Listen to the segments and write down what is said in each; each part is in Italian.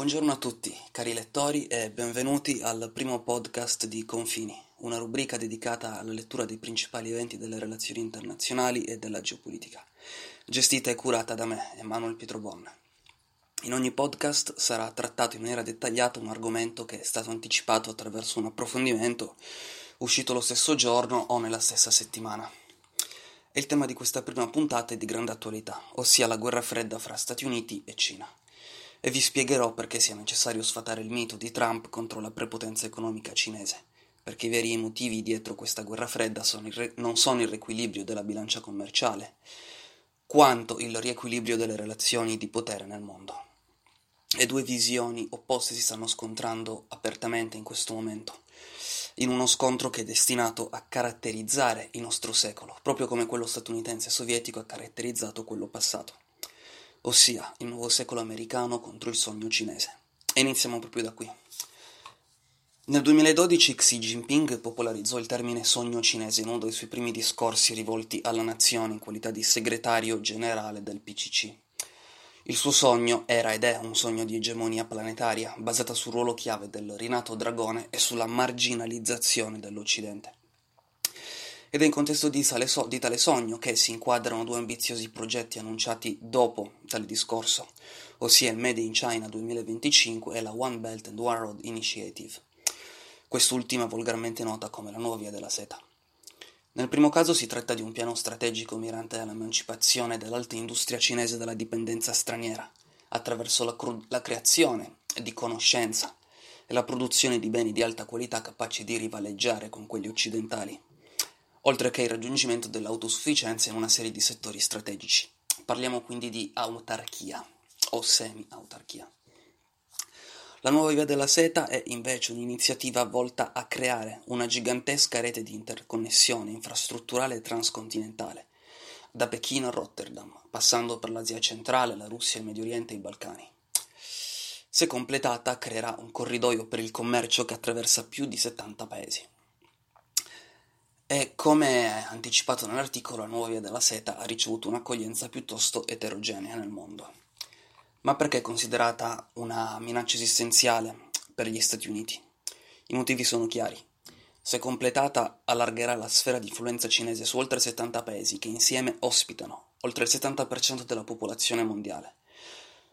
Buongiorno a tutti, cari lettori, e benvenuti al primo podcast di Confini, una rubrica dedicata alla lettura dei principali eventi delle relazioni internazionali e della geopolitica, gestita e curata da me, Emanuel Pietrobon. In ogni podcast sarà trattato in maniera dettagliata un argomento che è stato anticipato attraverso un approfondimento uscito lo stesso giorno o nella stessa settimana. E il tema di questa prima puntata è di grande attualità, ossia la guerra fredda fra Stati Uniti e Cina e vi spiegherò perché sia necessario sfatare il mito di Trump contro la prepotenza economica cinese, perché i veri motivi dietro questa guerra fredda sono re- non sono il riequilibrio della bilancia commerciale, quanto il riequilibrio delle relazioni di potere nel mondo. E due visioni opposte si stanno scontrando apertamente in questo momento, in uno scontro che è destinato a caratterizzare il nostro secolo, proprio come quello statunitense e sovietico ha caratterizzato quello passato ossia il nuovo secolo americano contro il sogno cinese. E iniziamo proprio da qui. Nel 2012 Xi Jinping popolarizzò il termine sogno cinese in uno dei suoi primi discorsi rivolti alla nazione in qualità di segretario generale del PCC. Il suo sogno era ed è un sogno di egemonia planetaria, basata sul ruolo chiave del rinato dragone e sulla marginalizzazione dell'Occidente. Ed è in contesto di so- di tale sogno che si inquadrano due ambiziosi progetti annunciati dopo tale discorso, ossia il Made in China 2025 e la One Belt and One Road Initiative, quest'ultima volgarmente nota come la nuova via della seta. Nel primo caso si tratta di un piano strategico mirante all'emancipazione dell'alta industria cinese dalla dipendenza straniera, attraverso la, cru- la creazione di conoscenza e la produzione di beni di alta qualità capaci di rivaleggiare con quelli occidentali oltre che il raggiungimento dell'autosufficienza in una serie di settori strategici. Parliamo quindi di autarchia o semi-autarchia. La nuova via della seta è invece un'iniziativa volta a creare una gigantesca rete di interconnessione infrastrutturale transcontinentale, da Pechino a Rotterdam, passando per l'Asia centrale, la Russia, il Medio Oriente e i Balcani. Se completata, creerà un corridoio per il commercio che attraversa più di 70 paesi. E come anticipato nell'articolo, la nuova via della seta ha ricevuto un'accoglienza piuttosto eterogenea nel mondo. Ma perché è considerata una minaccia esistenziale per gli Stati Uniti? I motivi sono chiari. Se completata, allargherà la sfera di influenza cinese su oltre 70 paesi che insieme ospitano oltre il 70% della popolazione mondiale,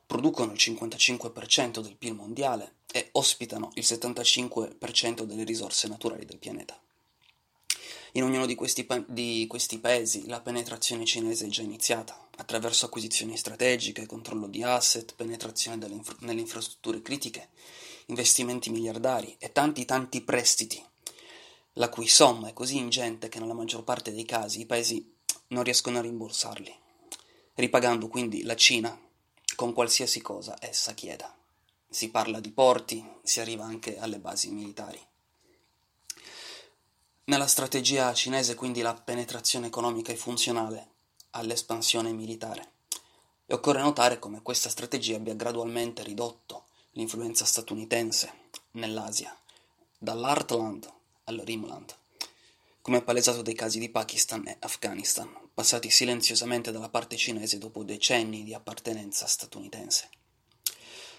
producono il 55% del PIL mondiale e ospitano il 75% delle risorse naturali del pianeta. In ognuno di questi, pa- di questi paesi la penetrazione cinese è già iniziata, attraverso acquisizioni strategiche, controllo di asset, penetrazione nelle infrastrutture critiche, investimenti miliardari e tanti tanti prestiti, la cui somma è così ingente che nella maggior parte dei casi i paesi non riescono a rimborsarli, ripagando quindi la Cina con qualsiasi cosa essa chieda. Si parla di porti, si arriva anche alle basi militari. Nella strategia cinese quindi la penetrazione economica è funzionale all'espansione militare e occorre notare come questa strategia abbia gradualmente ridotto l'influenza statunitense nell'Asia, dall'Heartland al Rimland, come palesato dai casi di Pakistan e Afghanistan, passati silenziosamente dalla parte cinese dopo decenni di appartenenza statunitense.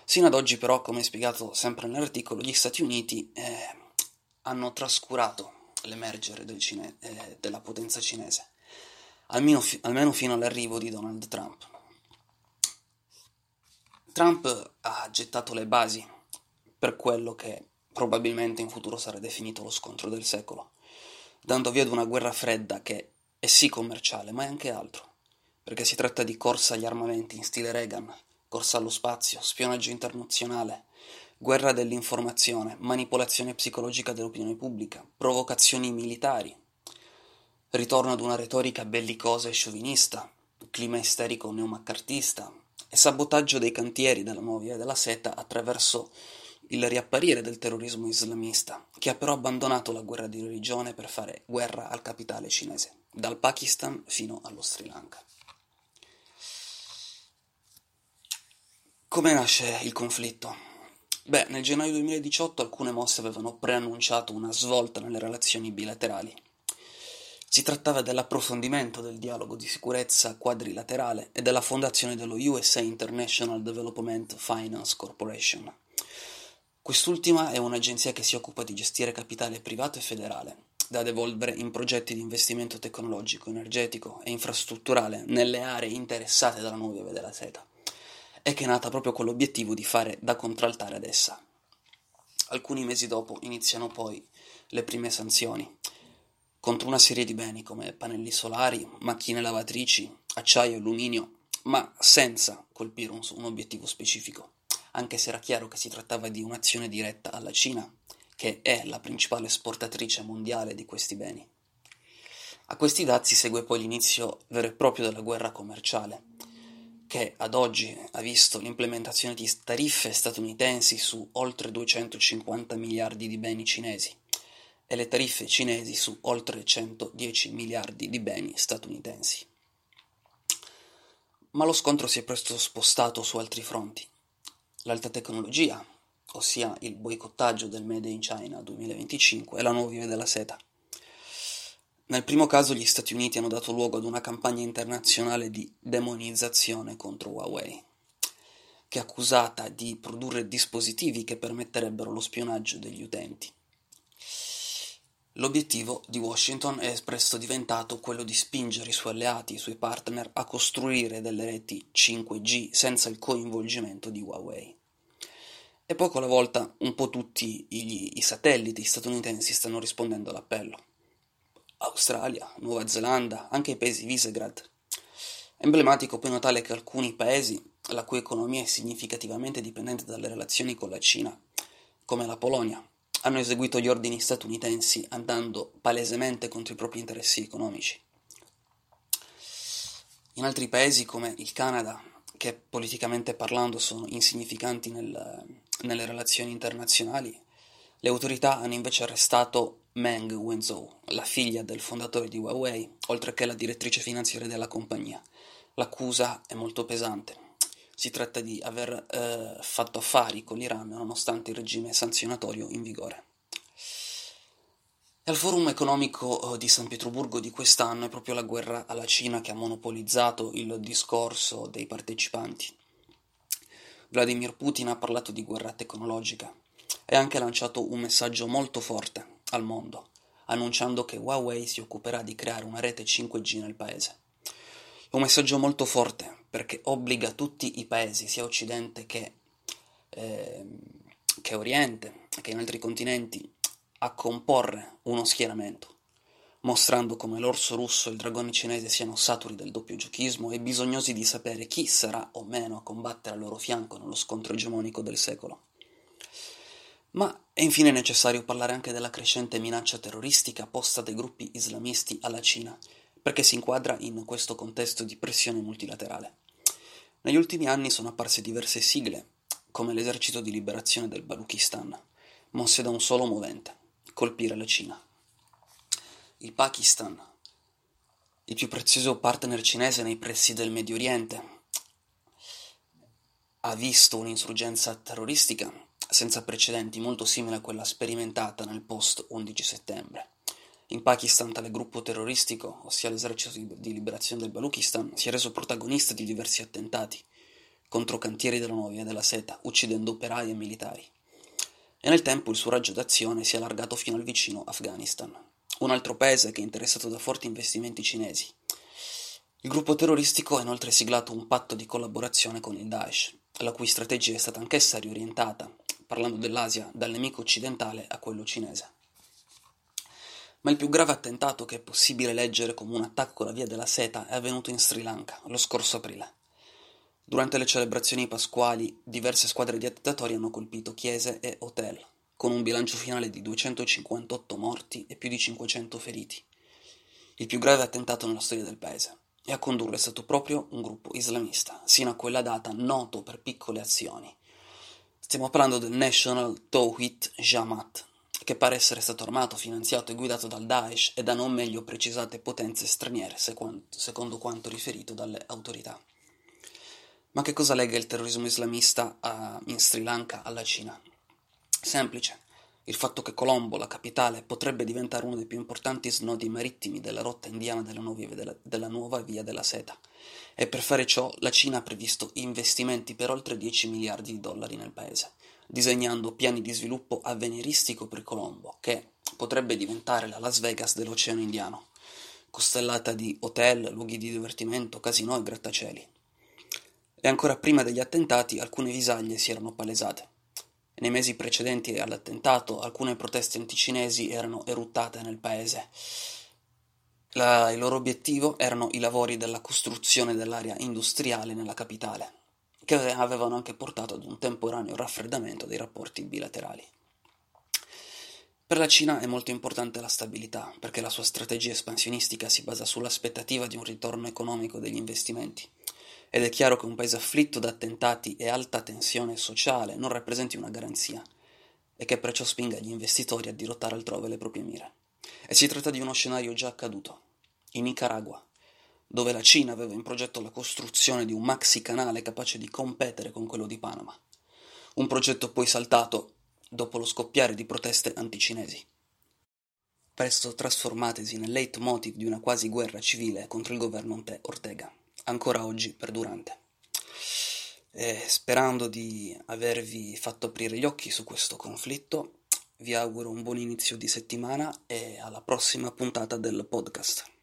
Sino ad oggi però, come spiegato sempre nell'articolo, gli Stati Uniti eh, hanno trascurato l'emergere del cine- eh, della potenza cinese, almeno, fi- almeno fino all'arrivo di Donald Trump. Trump ha gettato le basi per quello che probabilmente in futuro sarà definito lo scontro del secolo, dando via ad una guerra fredda che è sì commerciale, ma è anche altro, perché si tratta di corsa agli armamenti in stile Reagan, corsa allo spazio, spionaggio internazionale, guerra dell'informazione, manipolazione psicologica dell'opinione pubblica, provocazioni militari, ritorno ad una retorica bellicosa e sciovinista, clima isterico neomaccartista, e sabotaggio dei cantieri della nuova via della seta attraverso il riapparire del terrorismo islamista, che ha però abbandonato la guerra di religione per fare guerra al capitale cinese, dal Pakistan fino allo Sri Lanka. Come nasce il conflitto? Beh, nel gennaio 2018 alcune mosse avevano preannunciato una svolta nelle relazioni bilaterali. Si trattava dell'approfondimento del dialogo di sicurezza quadrilaterale e della fondazione dello USA International Development Finance Corporation. Quest'ultima è un'agenzia che si occupa di gestire capitale privato e federale, da devolvere in progetti di investimento tecnologico, energetico e infrastrutturale nelle aree interessate dalla nuova via della seta e che è nata proprio con l'obiettivo di fare da contraltare ad essa. Alcuni mesi dopo iniziano poi le prime sanzioni contro una serie di beni come pannelli solari, macchine lavatrici, acciaio e alluminio, ma senza colpire un, un obiettivo specifico, anche se era chiaro che si trattava di un'azione diretta alla Cina, che è la principale esportatrice mondiale di questi beni. A questi dazi segue poi l'inizio vero e proprio della guerra commerciale, che ad oggi ha visto l'implementazione di tariffe statunitensi su oltre 250 miliardi di beni cinesi e le tariffe cinesi su oltre 110 miliardi di beni statunitensi. Ma lo scontro si è presto spostato su altri fronti. L'alta tecnologia, ossia il boicottaggio del Made in China 2025 e la nuova via della seta. Nel primo caso gli Stati Uniti hanno dato luogo ad una campagna internazionale di demonizzazione contro Huawei, che è accusata di produrre dispositivi che permetterebbero lo spionaggio degli utenti. L'obiettivo di Washington è presto diventato quello di spingere i suoi alleati i suoi partner a costruire delle reti 5G senza il coinvolgimento di Huawei. E poco alla volta un po' tutti i, i satelliti statunitensi stanno rispondendo all'appello. Australia, Nuova Zelanda, anche i paesi Visegrad. Emblematico poi notare che alcuni paesi, la cui economia è significativamente dipendente dalle relazioni con la Cina, come la Polonia, hanno eseguito gli ordini statunitensi andando palesemente contro i propri interessi economici. In altri paesi come il Canada, che politicamente parlando sono insignificanti nel, nelle relazioni internazionali, le autorità hanno invece arrestato Meng Wanzhou, la figlia del fondatore di Huawei, oltre che la direttrice finanziaria della compagnia. L'accusa è molto pesante. Si tratta di aver eh, fatto affari con l'Iran nonostante il regime sanzionatorio in vigore. Al forum economico eh, di San Pietroburgo di quest'anno è proprio la guerra alla Cina che ha monopolizzato il discorso dei partecipanti. Vladimir Putin ha parlato di guerra tecnologica e ha anche lanciato un messaggio molto forte al mondo, annunciando che Huawei si occuperà di creare una rete 5G nel paese. Un messaggio molto forte perché obbliga tutti i paesi, sia Occidente che, eh, che Oriente, che in altri continenti, a comporre uno schieramento, mostrando come l'orso russo e il dragone cinese siano saturi del doppio giochismo e bisognosi di sapere chi sarà o meno a combattere al loro fianco nello scontro egemonico del secolo. Ma è infine necessario parlare anche della crescente minaccia terroristica posta dai gruppi islamisti alla Cina, perché si inquadra in questo contesto di pressione multilaterale. Negli ultimi anni sono apparse diverse sigle, come l'esercito di liberazione del Balukistan, mosse da un solo movente, colpire la Cina. Il Pakistan, il più prezioso partner cinese nei pressi del Medio Oriente, ha visto un'insurgenza terroristica senza precedenti molto simile a quella sperimentata nel post 11 settembre. In Pakistan tale gruppo terroristico, ossia l'esercito di liberazione del Balukistan, si è reso protagonista di diversi attentati contro cantieri della nuova via della seta, uccidendo operai e militari. E nel tempo il suo raggio d'azione si è allargato fino al vicino Afghanistan, un altro paese che è interessato da forti investimenti cinesi. Il gruppo terroristico ha inoltre siglato un patto di collaborazione con il Daesh, la cui strategia è stata anch'essa riorientata parlando dell'Asia, dal nemico occidentale a quello cinese. Ma il più grave attentato che è possibile leggere come un attacco alla via della seta è avvenuto in Sri Lanka lo scorso aprile. Durante le celebrazioni pasquali, diverse squadre di attentatori hanno colpito chiese e hotel, con un bilancio finale di 258 morti e più di 500 feriti. Il più grave attentato nella storia del paese, e a condurlo è stato proprio un gruppo islamista, sino a quella data noto per piccole azioni. Stiamo parlando del National Tawhid Jamaat, che pare essere stato armato, finanziato e guidato dal Daesh e da non meglio precisate potenze straniere, secondo quanto riferito dalle autorità. Ma che cosa lega il terrorismo islamista a, in Sri Lanka alla Cina? Semplice. Il fatto che Colombo, la capitale, potrebbe diventare uno dei più importanti snodi marittimi della rotta indiana della, della, della nuova via della seta. E per fare ciò la Cina ha previsto investimenti per oltre 10 miliardi di dollari nel paese disegnando piani di sviluppo avveniristico per Colombo, che potrebbe diventare la Las Vegas dell'Oceano Indiano, costellata di hotel, luoghi di divertimento, casinò e grattacieli. E ancora prima degli attentati alcune visaglie si erano palesate. Nei mesi precedenti all'attentato alcune proteste anticinesi erano eruttate nel paese. La, il loro obiettivo erano i lavori della costruzione dell'area industriale nella capitale che avevano anche portato ad un temporaneo raffreddamento dei rapporti bilaterali. Per la Cina è molto importante la stabilità, perché la sua strategia espansionistica si basa sull'aspettativa di un ritorno economico degli investimenti. Ed è chiaro che un paese afflitto da attentati e alta tensione sociale non rappresenti una garanzia, e che perciò spinga gli investitori a dirottare altrove le proprie mire. E si tratta di uno scenario già accaduto, in Nicaragua, dove la Cina aveva in progetto la costruzione di un maxi canale capace di competere con quello di Panama. Un progetto poi saltato dopo lo scoppiare di proteste anticinesi. Presto trasformatesi nel leitmotiv di una quasi guerra civile contro il governo Ortega, ancora oggi perdurante. E sperando di avervi fatto aprire gli occhi su questo conflitto, vi auguro un buon inizio di settimana e alla prossima puntata del podcast.